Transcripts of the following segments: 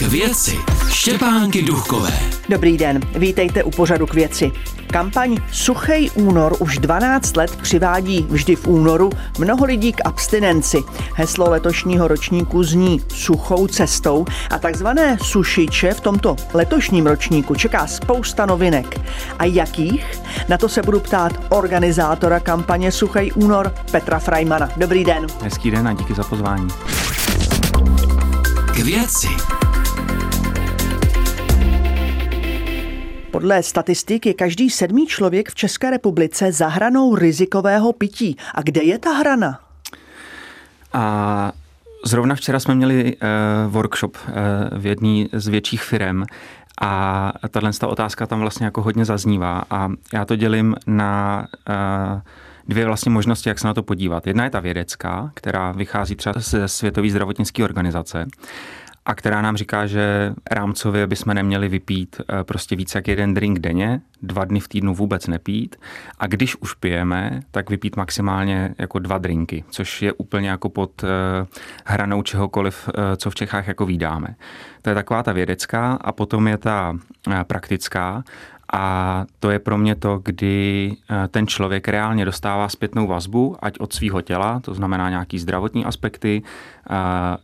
K věci Štěpánky Duchové. Dobrý den, vítejte u pořadu k věci. Kampaň Suchej únor už 12 let přivádí vždy v únoru mnoho lidí k abstinenci. Heslo letošního ročníku zní suchou cestou a takzvané sušiče v tomto letošním ročníku čeká spousta novinek. A jakých? Na to se budu ptát organizátora kampaně Suchej únor Petra Freimana. Dobrý den. Hezký den a díky za pozvání. K věci. Podle statistik je každý sedmý člověk v České republice za hranou rizikového pití. A kde je ta hrana? A zrovna včera jsme měli uh, workshop uh, v jedné z větších firm a tahle otázka tam vlastně jako hodně zaznívá a já to dělím na uh, dvě vlastně možnosti, jak se na to podívat. Jedna je ta vědecká, která vychází třeba ze Světové zdravotnické organizace a která nám říká, že rámcově bychom neměli vypít eh, prostě více jak jeden drink denně, dva dny v týdnu vůbec nepít a když už pijeme, tak vypít maximálně jako dva drinky, což je úplně jako pod eh, hranou čehokoliv, eh, co v Čechách jako vydáme. To je taková ta vědecká a potom je ta praktická a to je pro mě to, kdy eh, ten člověk reálně dostává zpětnou vazbu, ať od svého těla, to znamená nějaký zdravotní aspekty, eh,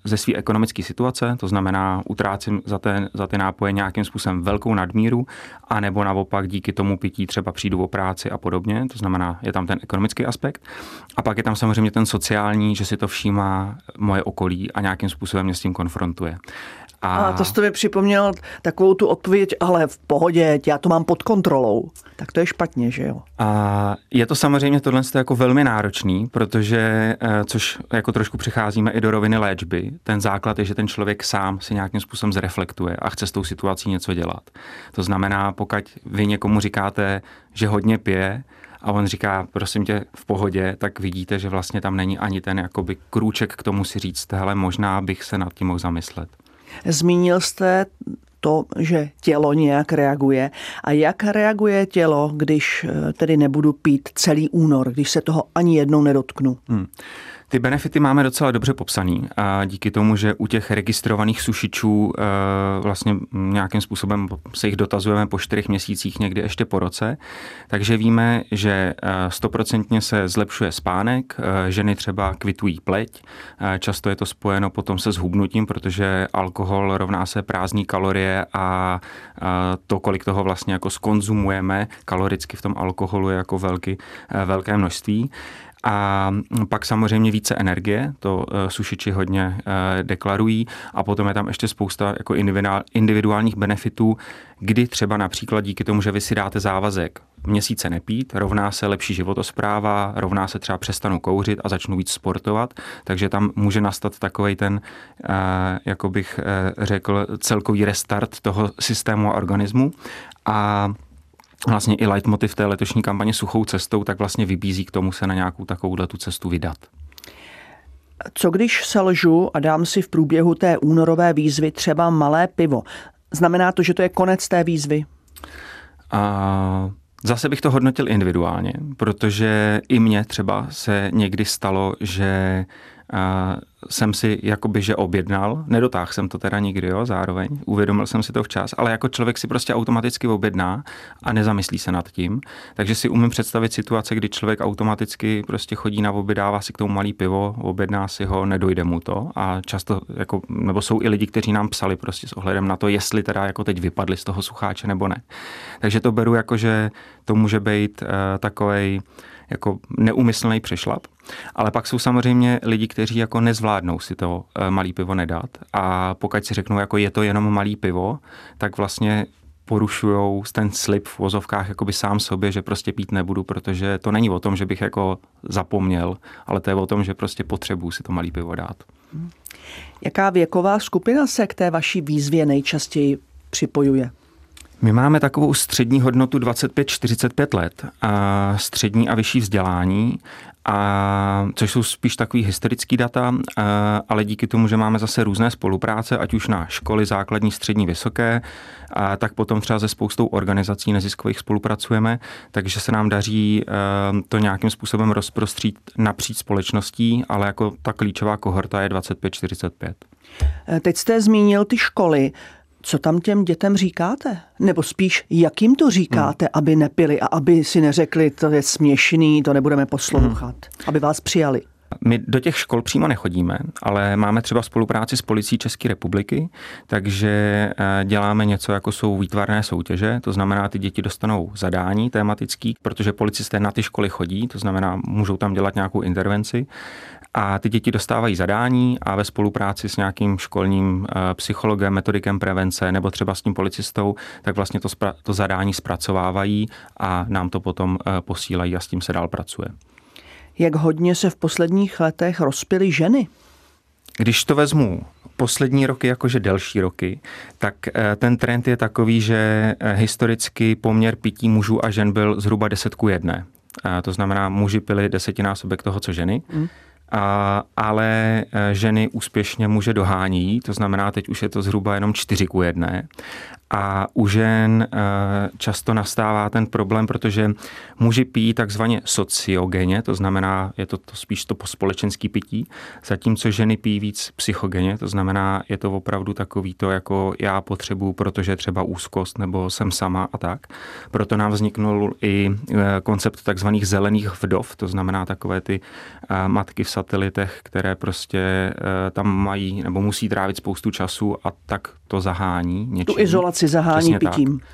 ze své ekonomické situace, to znamená utrácím za, ten, za ty nápoje nějakým způsobem velkou nadmíru, anebo naopak díky tomu pití třeba přijdu o práci a podobně, to znamená, je tam ten ekonomický aspekt. A pak je tam samozřejmě ten sociální, že si to všímá moje okolí a nějakým způsobem mě s tím konfrontuje. A... a to jste mi připomněl takovou tu odpověď, ale v pohodě, já to mám pod kontrolou. Tak to je špatně, že jo? A je to samozřejmě tohle jako velmi náročný, protože, eh, což jako trošku přicházíme i do roviny léčby, ten základ je, že ten člověk sám si nějakým způsobem zreflektuje a chce s tou situací něco dělat. To znamená, pokud vy někomu říkáte, že hodně pije, a on říká, prosím tě, v pohodě, tak vidíte, že vlastně tam není ani ten jakoby krůček k tomu si říct, hele, možná bych se nad tím mohl zamyslet. Zmínil jste to, že tělo nějak reaguje. A jak reaguje tělo, když eh, tedy nebudu pít celý únor, když se toho ani jednou nedotknu? Hmm. Ty benefity máme docela dobře popsaný a díky tomu, že u těch registrovaných sušičů eh, vlastně nějakým způsobem se jich dotazujeme po čtyřech měsících, někdy ještě po roce, takže víme, že eh, stoprocentně se zlepšuje spánek, eh, ženy třeba kvitují pleť, často je to spojeno potom se zhubnutím, protože alkohol rovná se prázdní kalorie a to, kolik toho vlastně jako skonzumujeme kaloricky v tom alkoholu je jako velký, velké množství. A pak samozřejmě více energie, to eh, sušiči hodně eh, deklarují. A potom je tam ještě spousta jako individuálních benefitů, kdy třeba například díky tomu, že vy si dáte závazek měsíce nepít, rovná se lepší životospráva, rovná se třeba přestanu kouřit a začnu víc sportovat, takže tam může nastat takový ten, eh, jako bych řekl, celkový restart toho systému a organismu. A vlastně i leitmotiv té letošní kampaně Suchou cestou, tak vlastně vybízí k tomu se na nějakou takovou tu cestu vydat. Co když selžu a dám si v průběhu té únorové výzvy třeba malé pivo? Znamená to, že to je konec té výzvy? A zase bych to hodnotil individuálně, protože i mně třeba se někdy stalo, že jsem si jakoby, že objednal, nedotáhl jsem to teda nikdy, jo, zároveň, uvědomil jsem si to včas, ale jako člověk si prostě automaticky objedná a nezamyslí se nad tím, takže si umím představit situace, kdy člověk automaticky prostě chodí na obědává si k tomu malý pivo, objedná si ho, nedojde mu to. A často, jako, nebo jsou i lidi, kteří nám psali prostě s ohledem na to, jestli teda jako teď vypadli z toho sucháče nebo ne. Takže to beru jako, že to může být uh, takovej jako neumyslný přešlap. Ale pak jsou samozřejmě lidi, kteří jako nezvládnou si to eh, malý pivo nedat a pokud si řeknou, jako je to jenom malý pivo, tak vlastně porušují ten slib v vozovkách jakoby sám sobě, že prostě pít nebudu, protože to není o tom, že bych jako zapomněl, ale to je o tom, že prostě potřebuji si to malý pivo dát. Jaká věková skupina se k té vaší výzvě nejčastěji připojuje? My máme takovou střední hodnotu 25-45 let, a střední a vyšší vzdělání, a, což jsou spíš takový historický data, a, ale díky tomu, že máme zase různé spolupráce, ať už na školy základní, střední, vysoké, a tak potom třeba se spoustou organizací neziskových spolupracujeme, takže se nám daří a, to nějakým způsobem rozprostřít napříč společností, ale jako ta klíčová kohorta je 25-45. Teď jste zmínil ty školy. Co tam těm dětem říkáte? Nebo spíš, jak jim to říkáte, hmm. aby nepili a aby si neřekli, to je směšný, to nebudeme poslouchat, hmm. aby vás přijali? My do těch škol přímo nechodíme, ale máme třeba spolupráci s policií České republiky, takže eh, děláme něco, jako jsou výtvarné soutěže, to znamená, ty děti dostanou zadání tematický, protože policisté na ty školy chodí, to znamená, můžou tam dělat nějakou intervenci a ty děti dostávají zadání a ve spolupráci s nějakým školním eh, psychologem, metodikem prevence nebo třeba s tím policistou, tak vlastně to, to zadání zpracovávají a nám to potom eh, posílají a s tím se dál pracuje. Jak hodně se v posledních letech rozpily ženy? Když to vezmu poslední roky jakože delší roky, tak eh, ten trend je takový, že historicky poměr pití mužů a žen byl zhruba 10 ku 1. To znamená, muži pili desetinásobek toho, co ženy. Mm ale e, ženy úspěšně muže dohání, to znamená, teď už je to zhruba jenom 4 ku 1. A u žen eh, často nastává ten problém, protože muži pijí takzvaně sociogeně, to znamená, je to, to spíš to společenský pití, zatímco ženy pijí víc psychogeně, to znamená, je to opravdu takový to, jako já potřebuju, protože třeba úzkost nebo jsem sama a tak. Proto nám vzniknul i eh, koncept takzvaných zelených vdov, to znamená takové ty eh, matky v satelitech, které prostě tam mají nebo musí trávit spoustu času a tak to zahání něčím. Tu izolaci zahání Přesně pitím. Tak.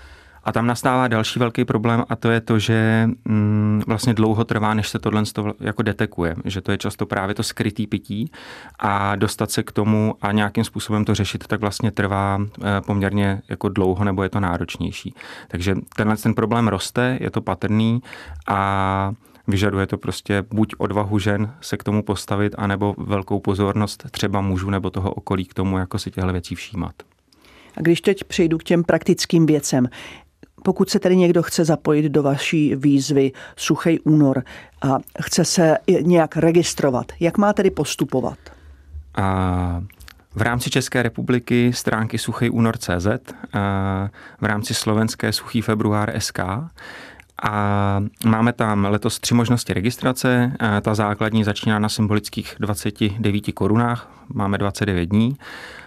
A tam nastává další velký problém a to je to, že mm, vlastně dlouho trvá, než se tohle jako detekuje, že to je často právě to skrytý pití a dostat se k tomu a nějakým způsobem to řešit, tak vlastně trvá e, poměrně jako dlouho nebo je to náročnější. Takže tenhle ten problém roste, je to patrný a vyžaduje to prostě buď odvahu žen se k tomu postavit, anebo velkou pozornost třeba mužů nebo toho okolí k tomu, jako si těchto věcí všímat. A když teď přejdu k těm praktickým věcem, pokud se tedy někdo chce zapojit do vaší výzvy Suchej únor a chce se nějak registrovat, jak má tedy postupovat? A v rámci České republiky stránky Suchej únor.cz, v rámci slovenské Suchý február SK a máme tam letos tři možnosti registrace. Ta základní začíná na symbolických 29 korunách, máme 29 dní.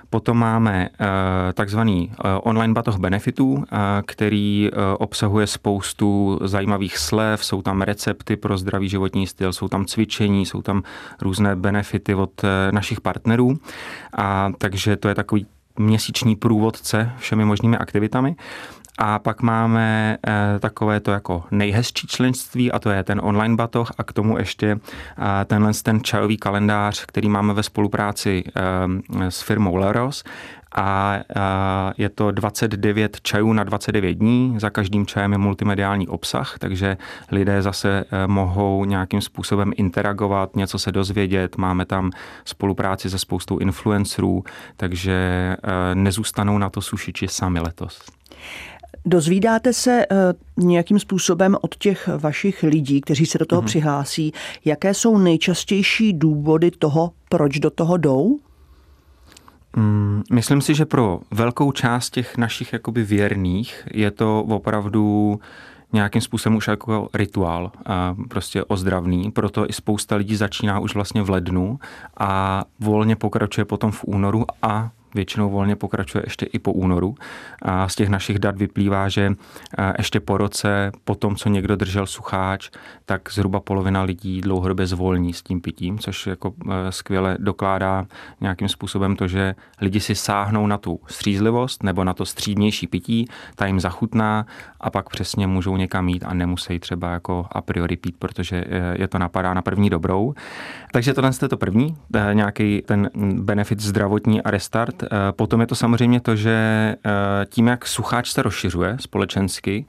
Potom máme eh, takzvaný eh, online batoh benefitů, eh, který obsahuje spoustu zajímavých slev, jsou tam recepty pro zdravý životní styl, jsou tam cvičení, jsou tam různé benefity od našich partnerů. A takže to je takový měsíční průvodce všemi možnými aktivitami. A pak máme e, takové to jako nejhezčí členství a to je ten online batoh a k tomu ještě e, tenhle ten čajový kalendář, který máme ve spolupráci e, s firmou Leros a je to 29 čajů na 29 dní. Za každým čajem je multimediální obsah, takže lidé zase mohou nějakým způsobem interagovat, něco se dozvědět. Máme tam spolupráci se spoustou influencerů, takže nezůstanou na to sušiči sami letos. Dozvídáte se eh, nějakým způsobem od těch vašich lidí, kteří se do toho mm-hmm. přihlásí, jaké jsou nejčastější důvody toho, proč do toho jdou? Mm, myslím si, že pro velkou část těch našich jakoby věrných je to opravdu nějakým způsobem už jako rituál, a prostě ozdravný, proto i spousta lidí začíná už vlastně v lednu a volně pokračuje potom v únoru a většinou volně pokračuje ještě i po únoru. A z těch našich dat vyplývá, že ještě po roce, po tom, co někdo držel sucháč, tak zhruba polovina lidí dlouhodobě zvolní s tím pitím, což jako e, skvěle dokládá nějakým způsobem to, že lidi si sáhnou na tu střízlivost nebo na to střídnější pití, ta jim zachutná a pak přesně můžou někam jít a nemusí třeba jako a priori pít, protože e, je to napadá na první dobrou. Takže tohle je to první, e, nějaký ten benefit zdravotní a restart. Potom je to samozřejmě to, že tím, jak sucháč se rozšiřuje společensky,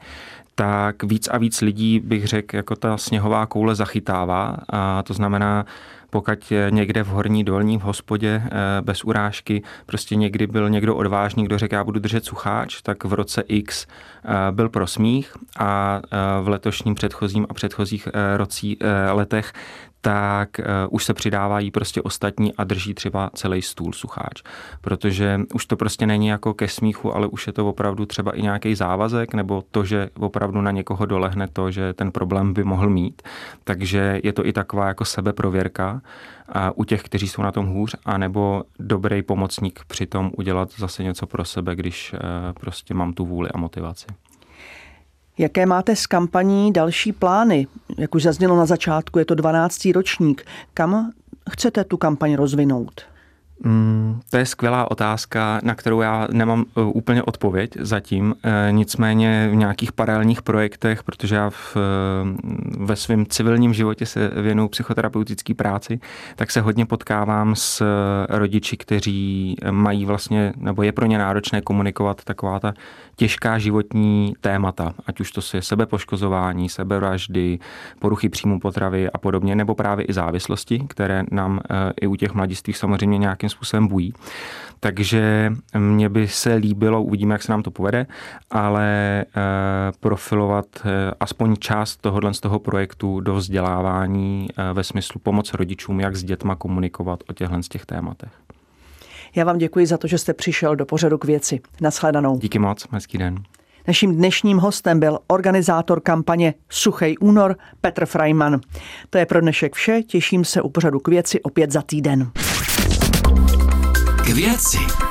tak víc a víc lidí, bych řekl, jako ta sněhová koule zachytává. A to znamená, pokud někde v horní dolní v hospodě eh, bez urážky prostě někdy byl někdo odvážný, kdo řekl, já budu držet sucháč, tak v roce X eh, byl pro smích a eh, v letošním předchozím a předchozích rocí, letech tak uh, už se přidávají prostě ostatní a drží třeba celý stůl sucháč. Protože už to prostě není jako ke smíchu, ale už je to opravdu třeba i nějaký závazek, nebo to, že opravdu na někoho dolehne to, že ten problém by mohl mít. Takže je to i taková jako sebeprověrka a u těch, kteří jsou na tom hůř, anebo dobrý pomocník při tom udělat zase něco pro sebe, když uh, prostě mám tu vůli a motivaci. Jaké máte s kampaní další plány? Jak už zaznělo na začátku, je to 12. ročník. Kam chcete tu kampaň rozvinout? Mm, to je skvělá otázka, na kterou já nemám uh, úplně odpověď zatím. E, nicméně v nějakých paralelních projektech, protože já v, uh, ve svém civilním životě se věnuju psychoterapeutické práci, tak se hodně potkávám s rodiči, kteří mají vlastně, nebo je pro ně náročné komunikovat taková ta těžká životní témata, ať už to je sebepoškozování, sebevraždy, poruchy příjmu potravy a podobně, nebo právě i závislosti, které nám e, i u těch mladistvých samozřejmě nějakým způsobem bují. Takže mně by se líbilo, uvidíme, jak se nám to povede, ale e, profilovat e, aspoň část tohohle z toho projektu do vzdělávání ve smyslu pomoc rodičům, jak s dětma komunikovat o těchto z těch tématech. Já vám děkuji za to, že jste přišel do pořadu k věci. Naschledanou. Díky moc, hezký den. Naším dnešním hostem byl organizátor kampaně Suchej únor Petr Freiman. To je pro dnešek vše, těším se u pořadu k věci opět za týden. K věci.